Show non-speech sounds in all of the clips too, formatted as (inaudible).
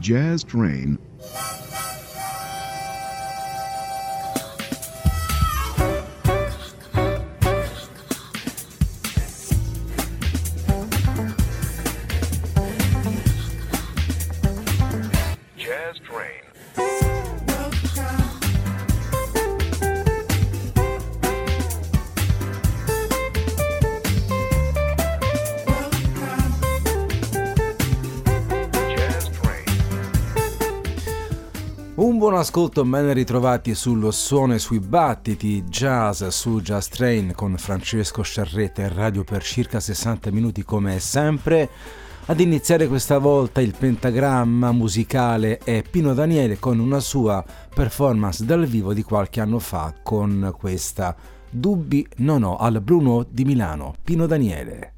Jazz Train buon ascolto, ben ritrovati sullo suono e sui battiti jazz su Jazz Train con Francesco Sciarretta in radio per circa 60 minuti come sempre. Ad iniziare questa volta il pentagramma musicale è Pino Daniele con una sua performance dal vivo di qualche anno fa con questa Dubbi non ho al Bruno di Milano. Pino Daniele.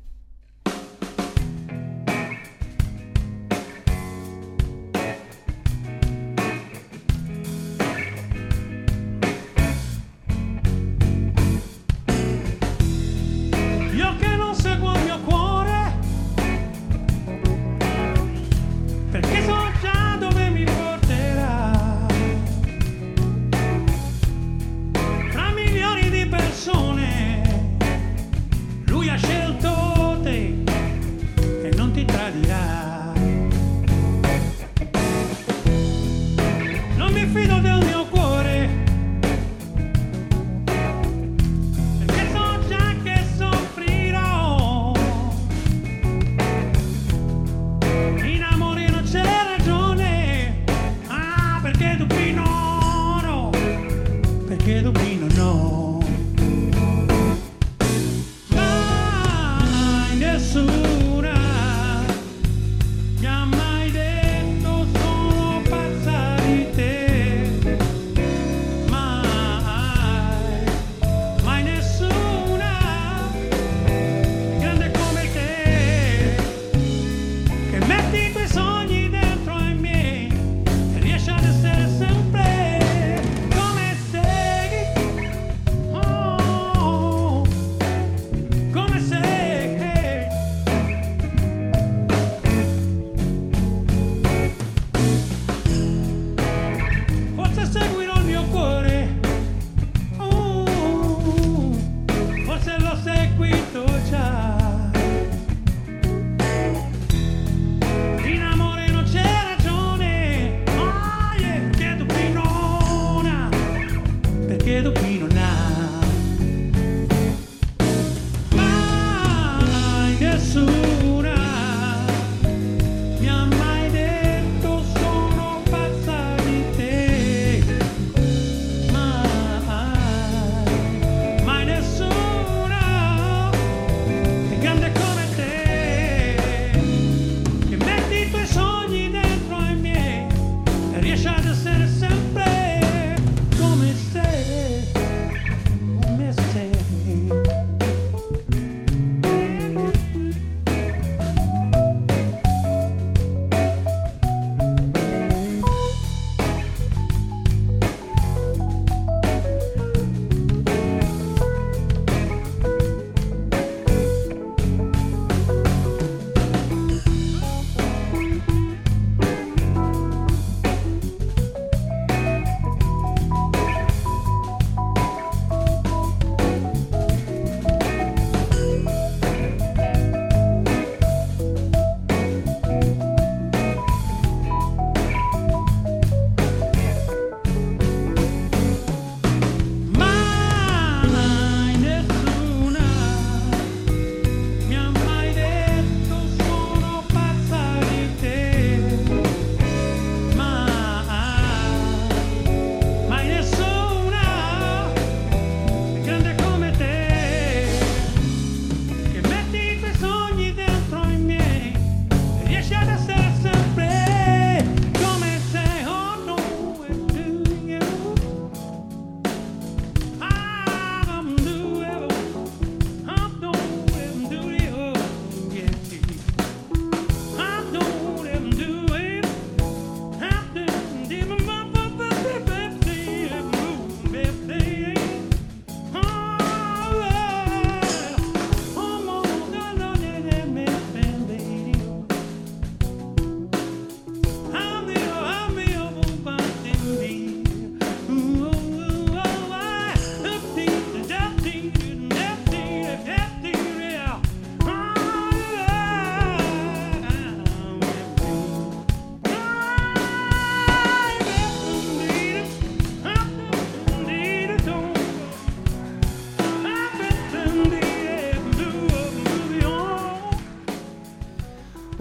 quedo bem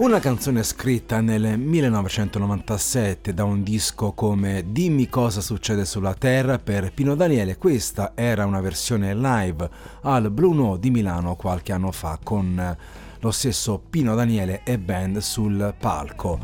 Una canzone scritta nel 1997 da un disco come Dimmi cosa succede sulla Terra per Pino Daniele. Questa era una versione live al Blue Note di Milano qualche anno fa con lo stesso Pino Daniele e band sul palco.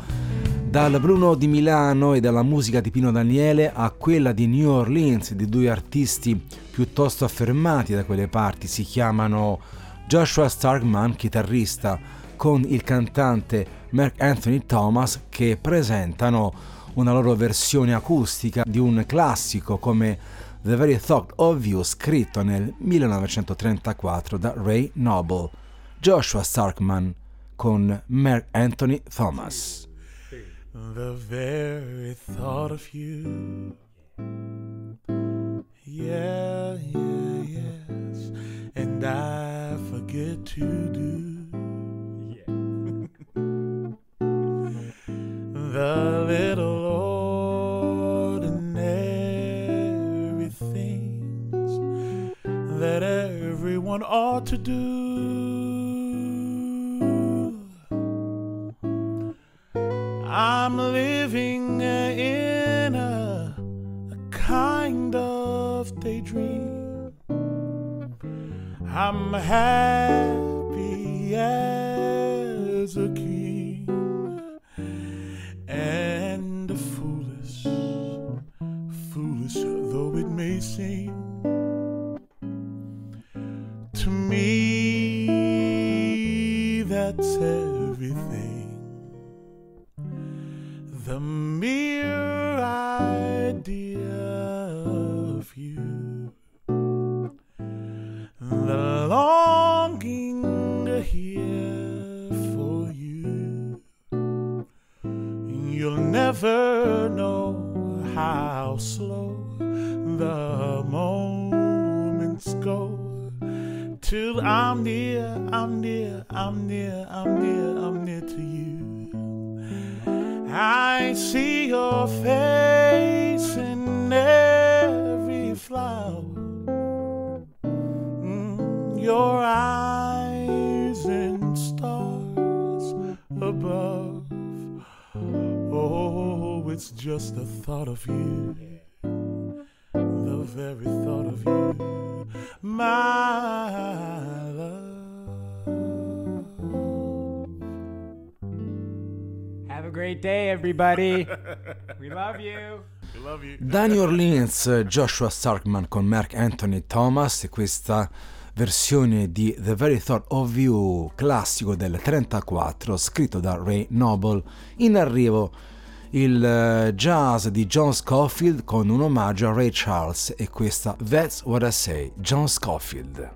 Dal Blue Note di Milano e dalla musica di Pino Daniele a quella di New Orleans di due artisti piuttosto affermati da quelle parti si chiamano Joshua Starkman, chitarrista con il cantante Mark Anthony Thomas che presentano una loro versione acustica di un classico come The Very Thought of You scritto nel 1934 da Ray Noble, Joshua Starkman con Mark Anthony Thomas. The very thought of you. Yeah, yeah, yes. And I forget to do. The little ordinary things that everyone ought to do. I'm living in a, a kind of daydream. I'm happy as a king. May seem to me that's everything. The mere you the very thought of you, my love. Have a great day, everybody. (laughs) We love you. Da New Orleans, Joshua Starkman con Mark Anthony Thomas e questa versione di The Very Thought of You, classico del 34, scritto da Ray Noble, in arrivo il eh, jazz di John Scofield con un omaggio a Ray Charles e questa That's What I Say, John Scofield.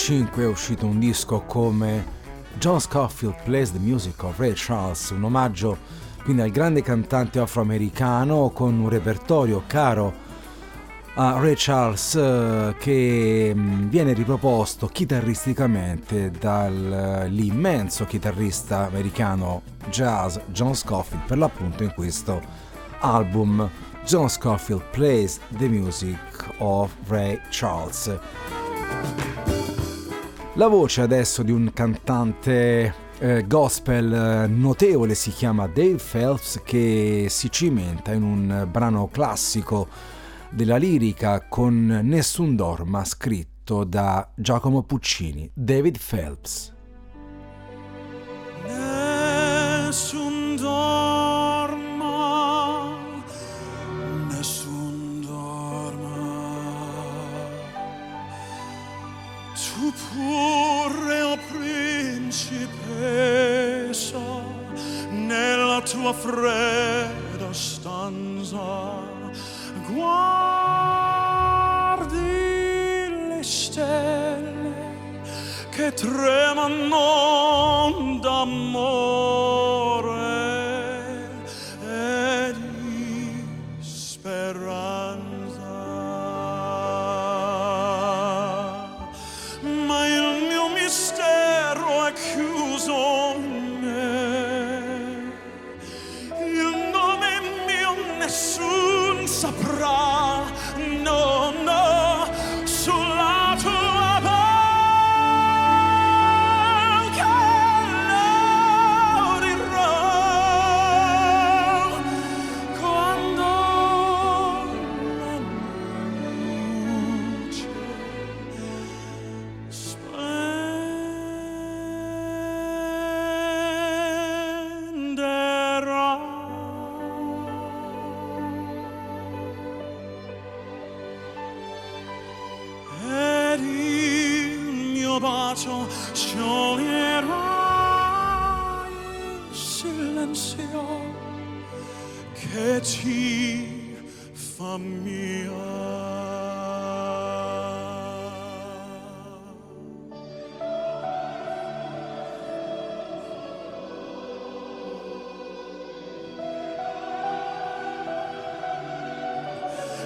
2005 è uscito un disco come John Scofield Plays the Music of Ray Charles, un omaggio quindi al grande cantante afroamericano con un repertorio caro a Ray Charles eh, che mm, viene riproposto chitarristicamente dall'immenso chitarrista americano jazz John Scofield per l'appunto in questo album John Scofield Plays the Music of Ray Charles. La voce adesso di un cantante eh, gospel eh, notevole si chiama Dave Phelps che si cimenta in un brano classico della lirica con Nessun Dorma scritto da Giacomo Puccini, David Phelps. Nessun dorma, principessa, nella tua fredda stanza, guardi le stelle che tremano d'amore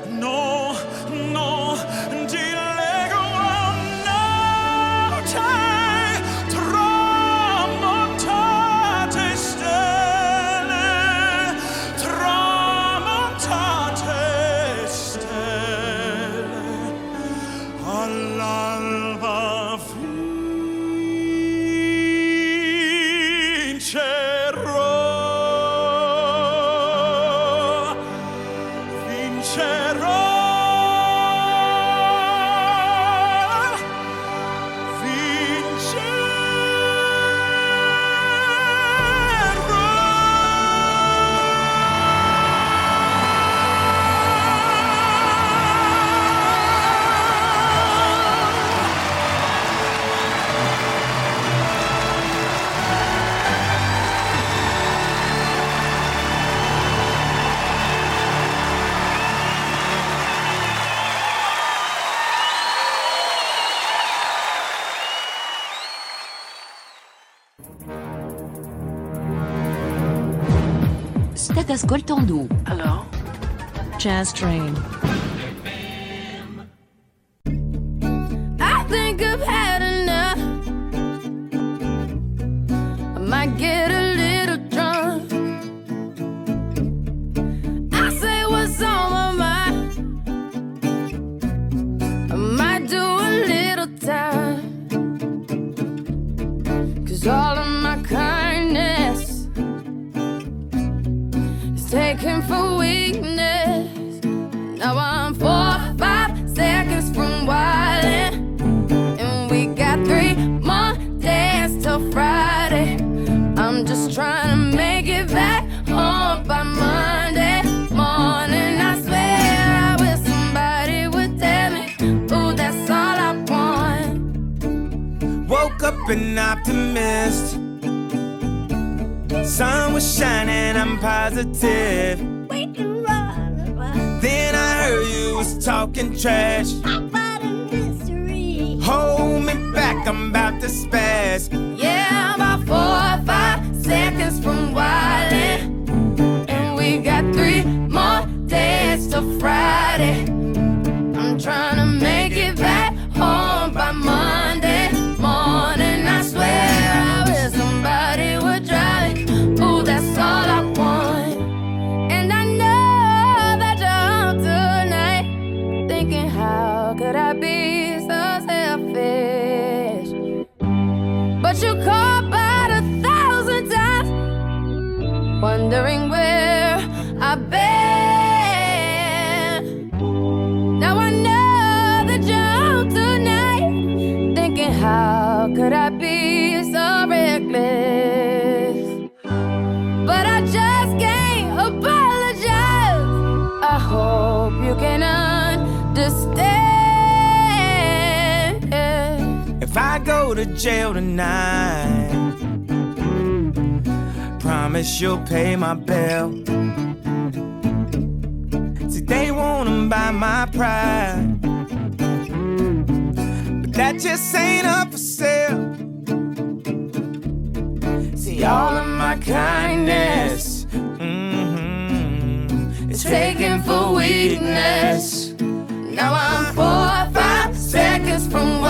no Coltando. Alors? Jazz Train. an optimist. Sun was shining, I'm positive. Then I heard you was talking trash. I Hold me back, I'm about to spaz. Yeah, I'm about four or five seconds from wildin'. And we got three more days till Friday. I'm trying. to jail tonight. Promise you'll pay my bill. See, they wanna buy my pride. But that just ain't up for sale. See, all of my kindness mm-hmm, is taken for weakness. Now I'm four or five seconds from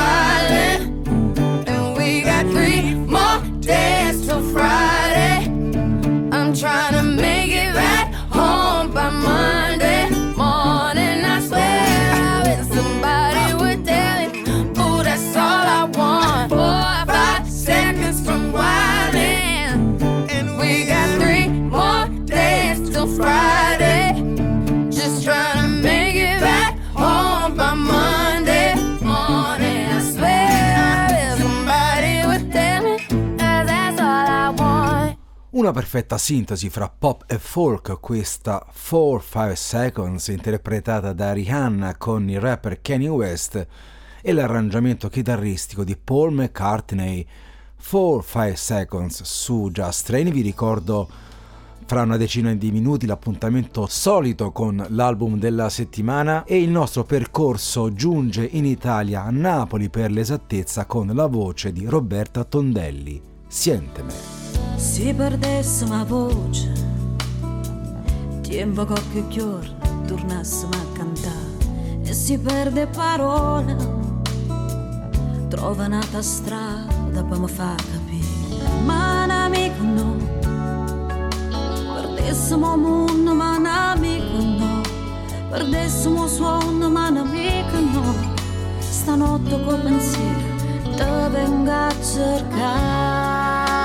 till Friday. Una perfetta sintesi fra pop e folk, questa 4-5 Seconds interpretata da Rihanna con il rapper Kanye West e l'arrangiamento chitarristico di Paul McCartney. 4-5 Seconds su Just Train, vi ricordo fra una decina di minuti l'appuntamento solito con l'album della settimana e il nostro percorso giunge in Italia a Napoli per l'esattezza con la voce di Roberta Tondelli. Sienteme. Se perdesse ma voce, tempo qualche giorno tornassimo a cantare. E si perde parola, trova un'altra strada per mi far capire, ma un amico no Perdessimo mondo ma un amico no. Perdessimo suono ma un amico no. Stanotte col pensiero te vengo a cercare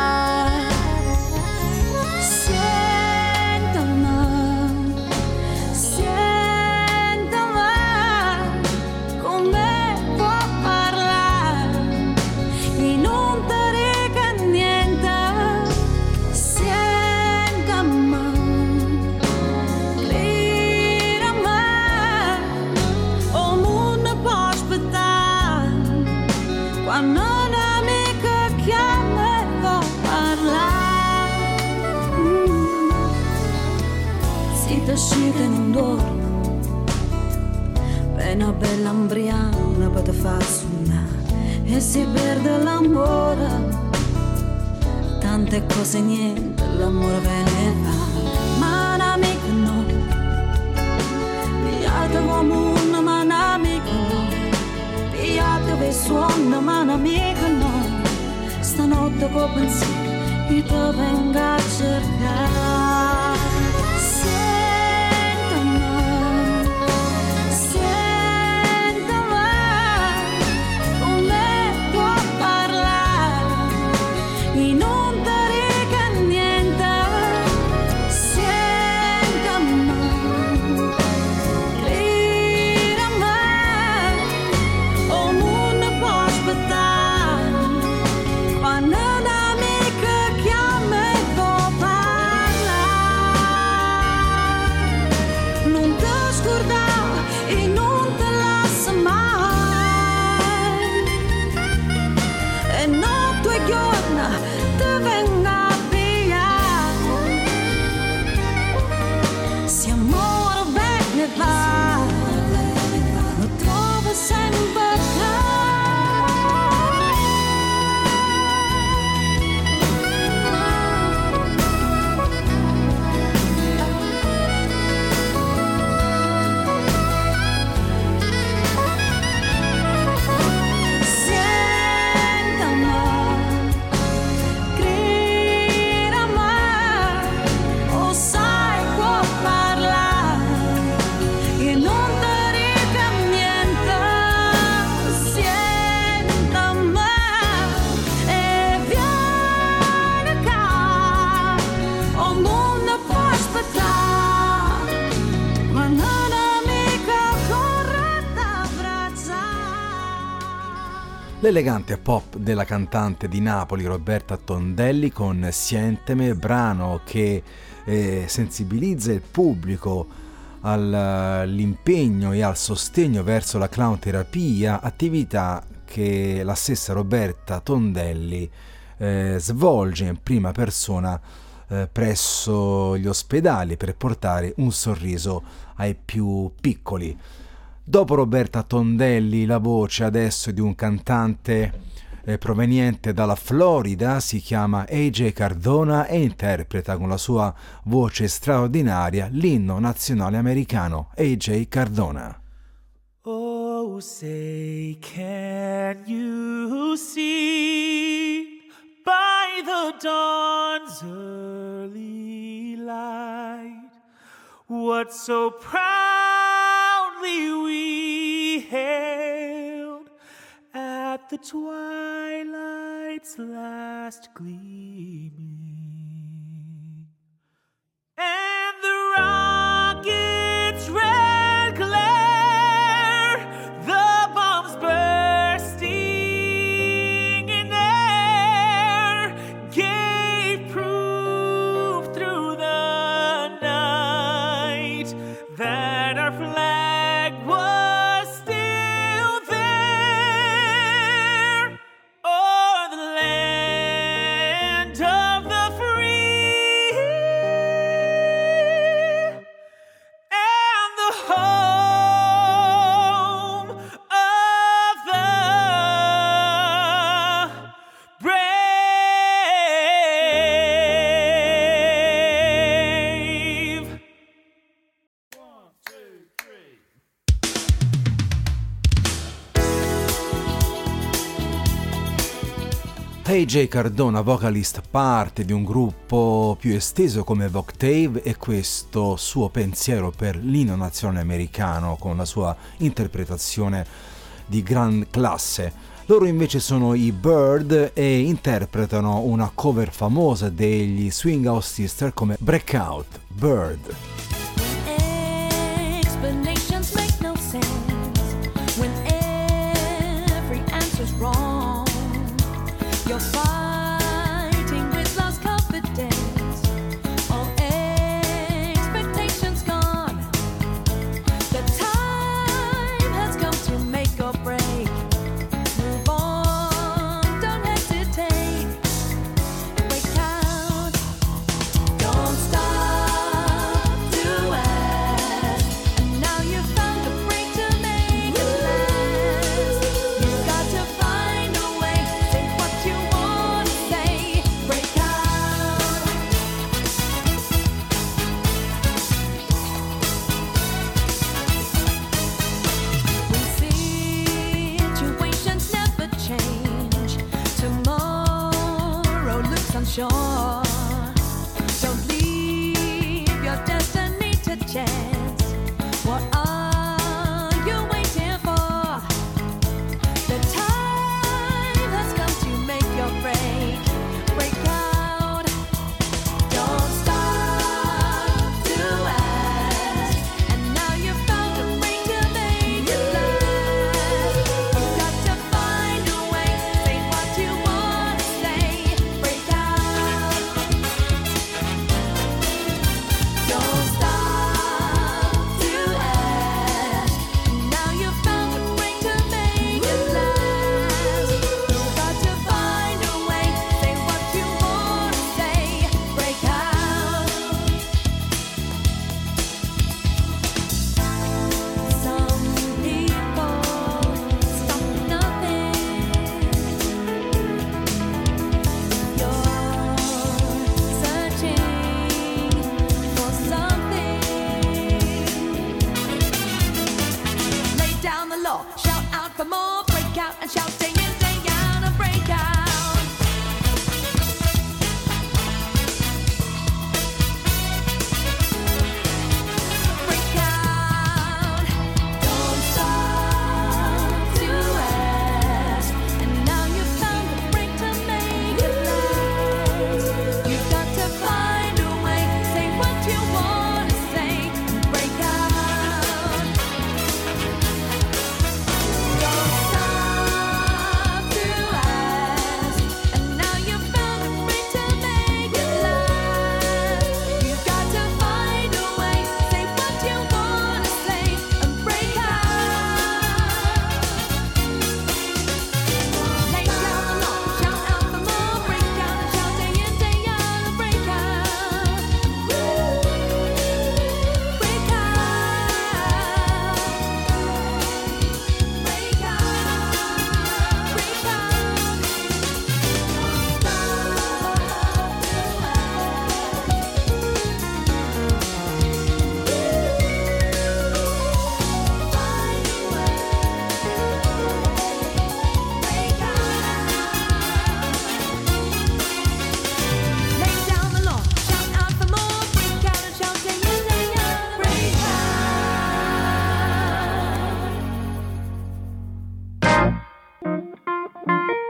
L'elegante pop della cantante di Napoli Roberta Tondelli con Sienteme, brano che eh, sensibilizza il pubblico all'impegno e al sostegno verso la clown terapia, attività che la stessa Roberta Tondelli eh, svolge in prima persona eh, presso gli ospedali per portare un sorriso ai più piccoli. Dopo Roberta Tondelli, la voce adesso di un cantante eh, proveniente dalla Florida, si chiama AJ Cardona e interpreta con la sua voce straordinaria l'inno nazionale americano AJ Cardona. Oh, say, can you see by the dawn's early light what so proud? Proudly we hailed at the twilight's last gleaming, and the rocket's AJ Cardona, vocalist, parte di un gruppo più esteso come Voctave e questo suo pensiero per l'inno nazionale americano con la sua interpretazione di gran classe. Loro invece sono i Bird e interpretano una cover famosa degli Swing Out Sister come Breakout Bird.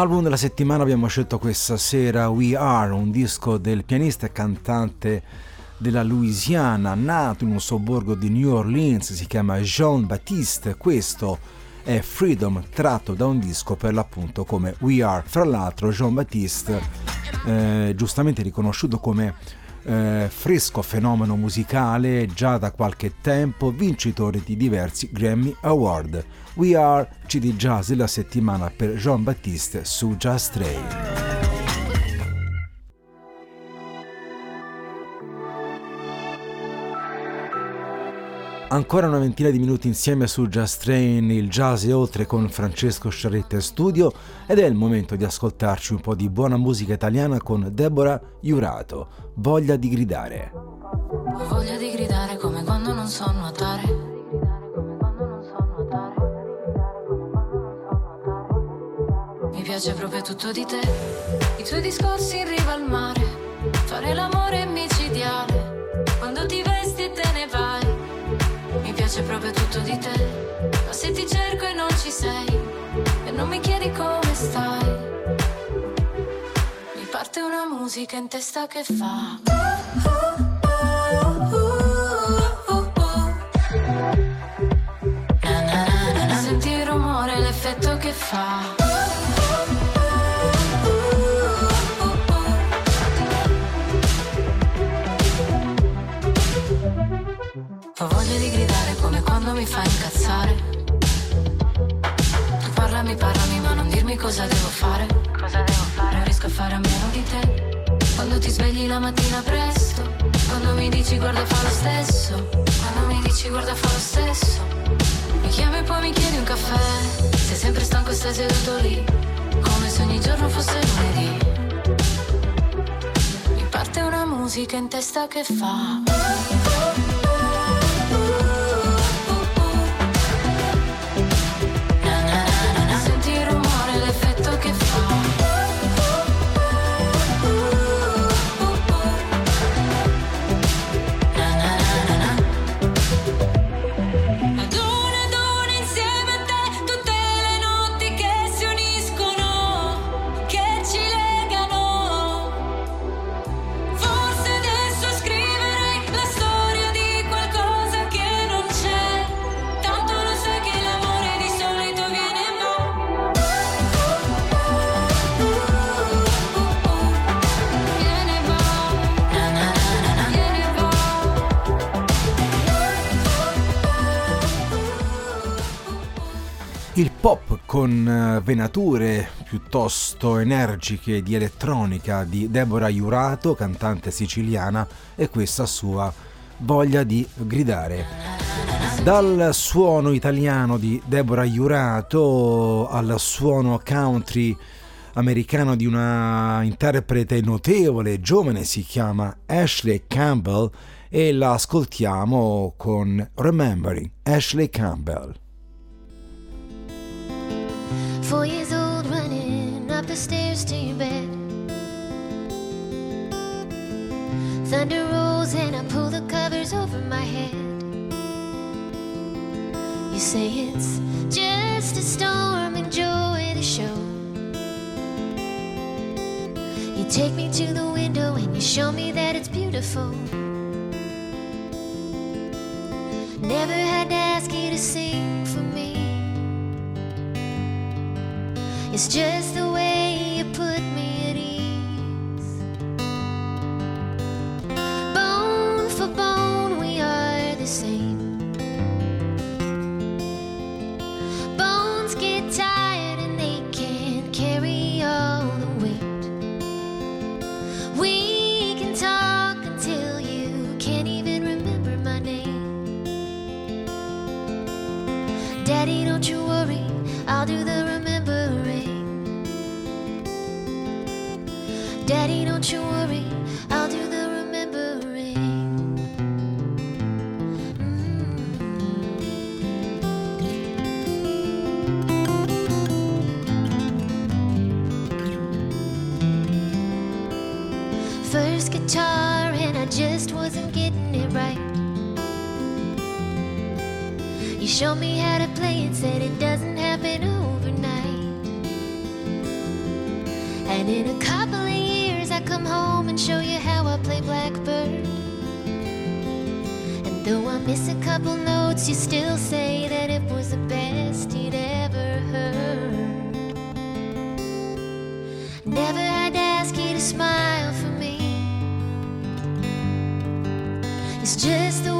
Album della settimana abbiamo scelto questa sera We Are, un disco del pianista e cantante della Louisiana, nato in un sobborgo di New Orleans, si chiama Jean Baptiste. Questo è Freedom, tratto da un disco per l'appunto come We Are. Fra l'altro, Jean Baptiste, eh, giustamente riconosciuto come eh, fresco fenomeno musicale già da qualche tempo, vincitore di diversi Grammy Award. We Are CD Jazz della settimana per Jean Baptiste su Jazz Train. Ancora una ventina di minuti insieme su Jazz Train, il jazz e oltre con Francesco Sciarretta in studio ed è il momento di ascoltarci un po' di buona musica italiana con Deborah Iurato, Voglia di gridare. Ho voglia di gridare come quando non so nuotare. Mi piace proprio tutto di te, i tuoi discorsi in riva al mare, fare l'amore micidiale, piace proprio tutto di te, ma se ti cerco e non ci sei, e non mi chiedi come stai, mi parte una musica in testa che fa. Senti il rumore, l'effetto che fa. Mi fa incazzare. Tu parlami, parlami, ma non dirmi cosa devo fare. Cosa devo fare? Non riesco a fare a meno di te. Quando ti svegli la mattina presto. Quando mi dici guarda fa lo stesso. Quando mi dici guarda fa lo stesso. Mi chiami e poi mi chiedi un caffè. Sei sempre stanco e stai seduto lì. Come se ogni giorno fosse lunedì. Mi parte una musica in testa che fa. Con eh, venature piuttosto energiche di elettronica di Deborah Iurato, cantante siciliana, e questa sua voglia di gridare. Dal suono italiano di Deborah Iurato al suono country americano di una interprete notevole, giovane, si chiama Ashley Campbell e la ascoltiamo con Remembering Ashley Campbell. Four years old, running up the stairs to your bed. Thunder rolls and I pull the covers over my head. You say it's just a storm, enjoy the show. You take me to the window and you show me that it's beautiful. Never had to ask you to sing It's just the way don't you worry, I'll do the remembering. Mm. First guitar, and I just wasn't getting it right. You showed me how to play and said it doesn't happen overnight. And in a couple show you how I play Blackbird. And though I miss a couple notes, you still say that it was the best you'd ever heard. Never had to ask you to smile for me. It's just the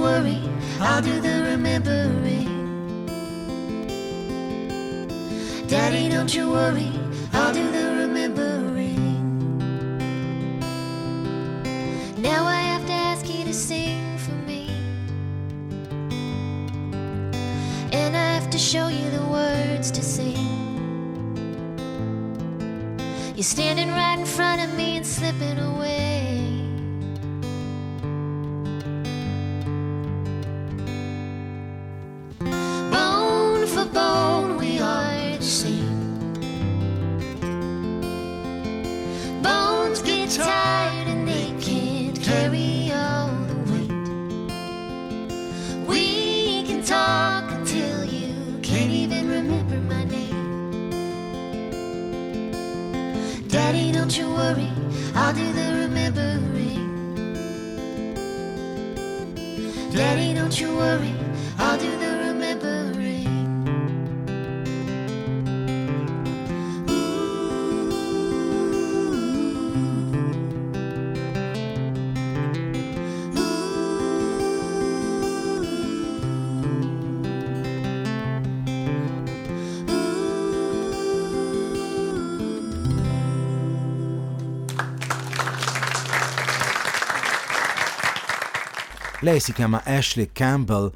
Worry, I'll do the remembering. Daddy, don't you worry, I'll do the remembering. Now I have to ask you to sing for me. And I have to show you the words to sing. You're standing right in front of me and slipping away. Lei si chiama Ashley Campbell,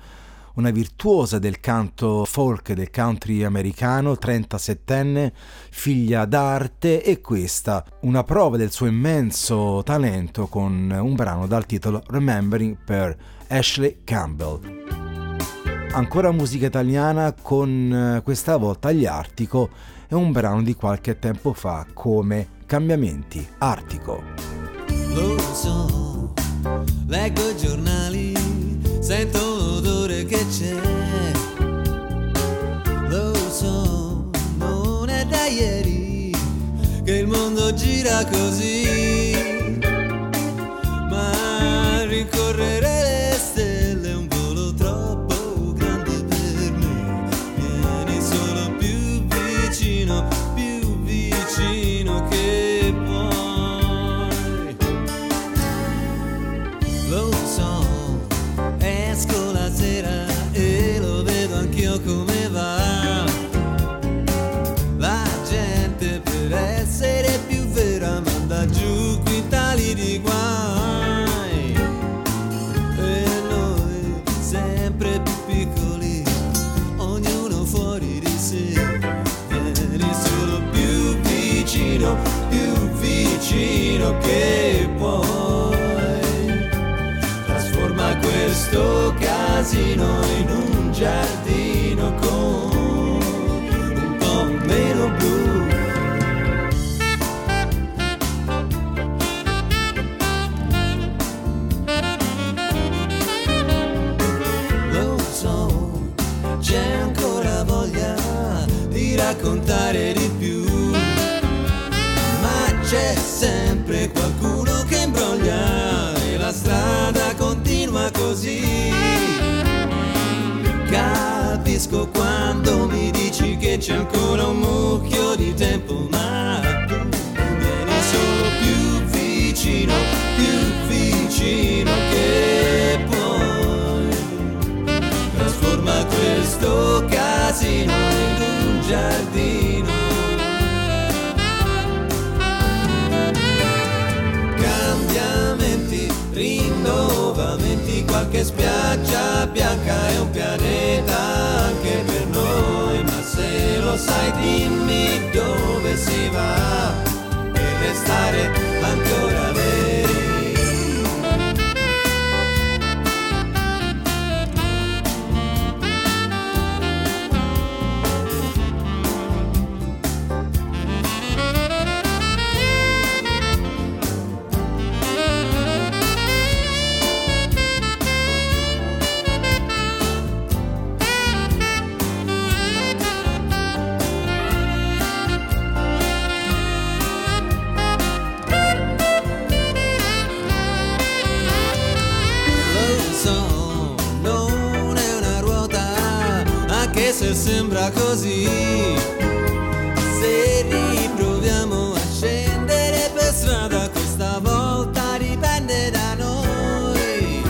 una virtuosa del canto folk del country americano, 37enne, figlia d'arte e questa una prova del suo immenso talento con un brano dal titolo Remembering per Ashley Campbell. Ancora musica italiana con eh, questa volta gli Artico e un brano di qualche tempo fa come Cambiamenti Artico. Leggo i giornali, sento l'odore che c'è. Lo so, non è da ieri che il mondo gira così. Ma rincorrere vicino che puoi. Trasforma questo casino in un giardino sai dimmi dove si va. Per restare sembra così. Se riproviamo a scendere per strada, questa volta dipende da noi.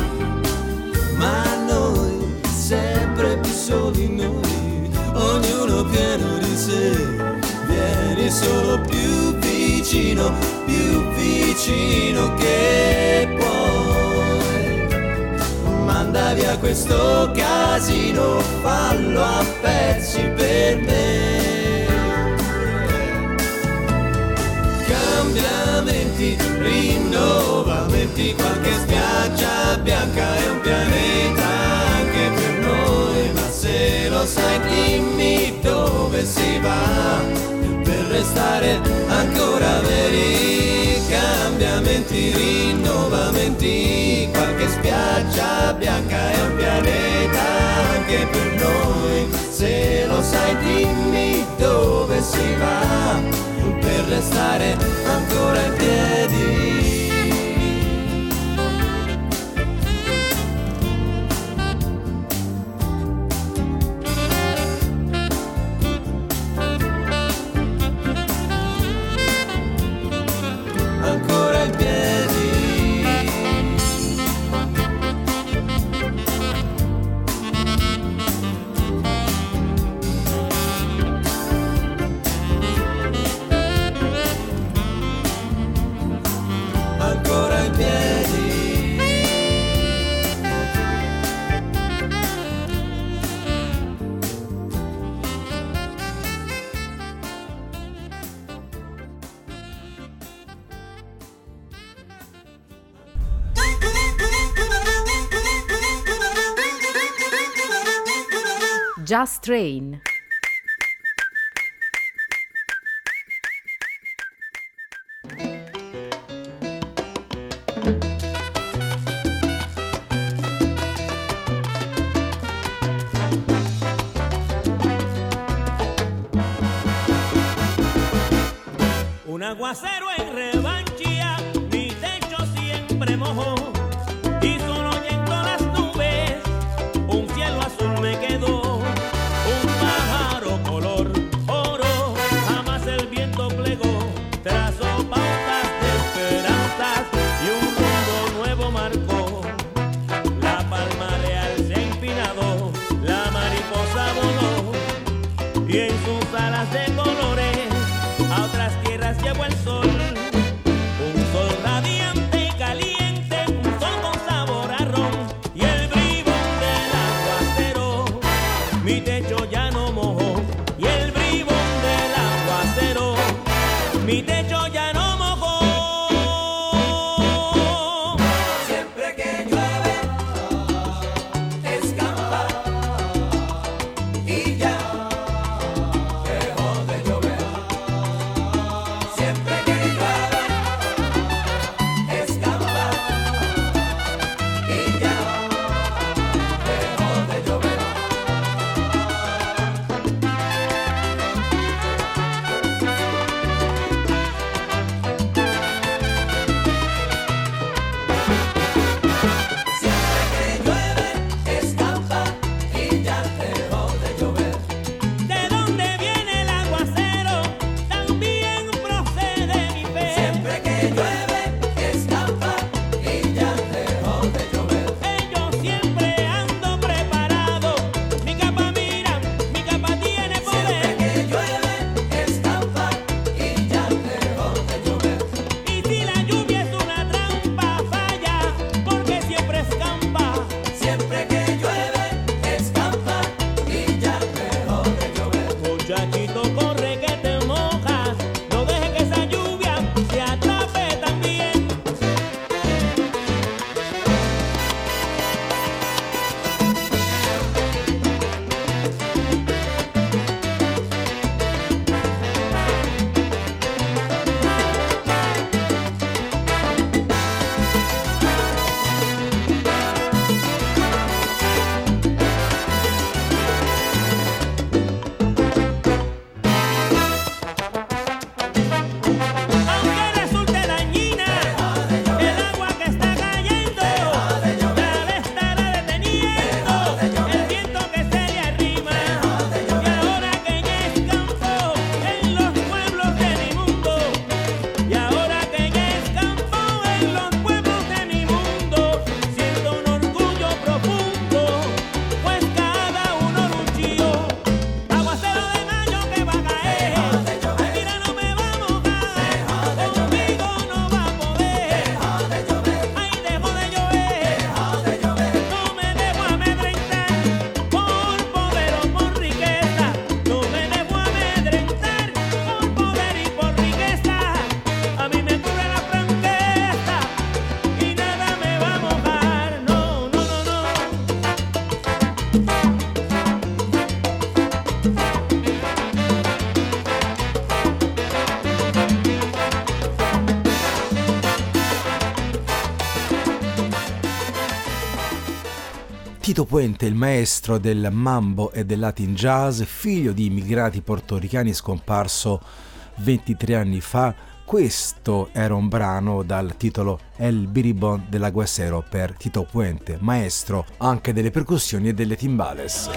Ma noi, sempre più soli noi, ognuno pieno di sé. Vieni solo più vicino, più vicino che. Manda via questo casino, fallo a pezzi per me. Cambiamenti, rinnovamenti, qualche spiaggia bianca è un pianeta anche per noi, ma se lo sai dimmi dove si va per restare ancora veri. Cambiamenti, rinnovamenti, qualche spiaggia anche per noi. Se lo sai dimmi dove si va per restare ancora in piedi. Just Train. Tito Puente, il maestro del mambo e del latin jazz, figlio di immigrati portoricani scomparso 23 anni fa, questo era un brano dal titolo El Biribon dell'Aguacero per Tito Puente, maestro anche delle percussioni e delle timbales.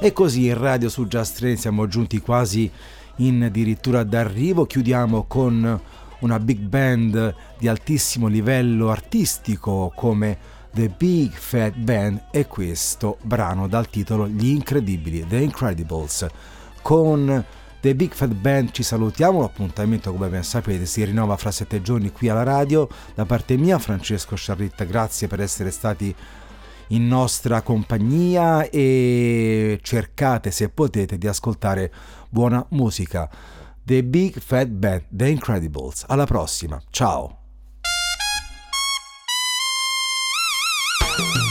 E così in radio su Just Train siamo giunti quasi in addirittura d'arrivo, chiudiamo con una big band di altissimo livello artistico come The Big Fat Band e questo brano dal titolo Gli Incredibili, The Incredibles. Con The Big Fat Band ci salutiamo, l'appuntamento come ben sapete si rinnova fra sette giorni qui alla radio. Da parte mia Francesco Sciarritta, grazie per essere stati in nostra compagnia e cercate se potete di ascoltare buona musica. The Big Fat Band, The Incredibles. Alla prossima, ciao! thank you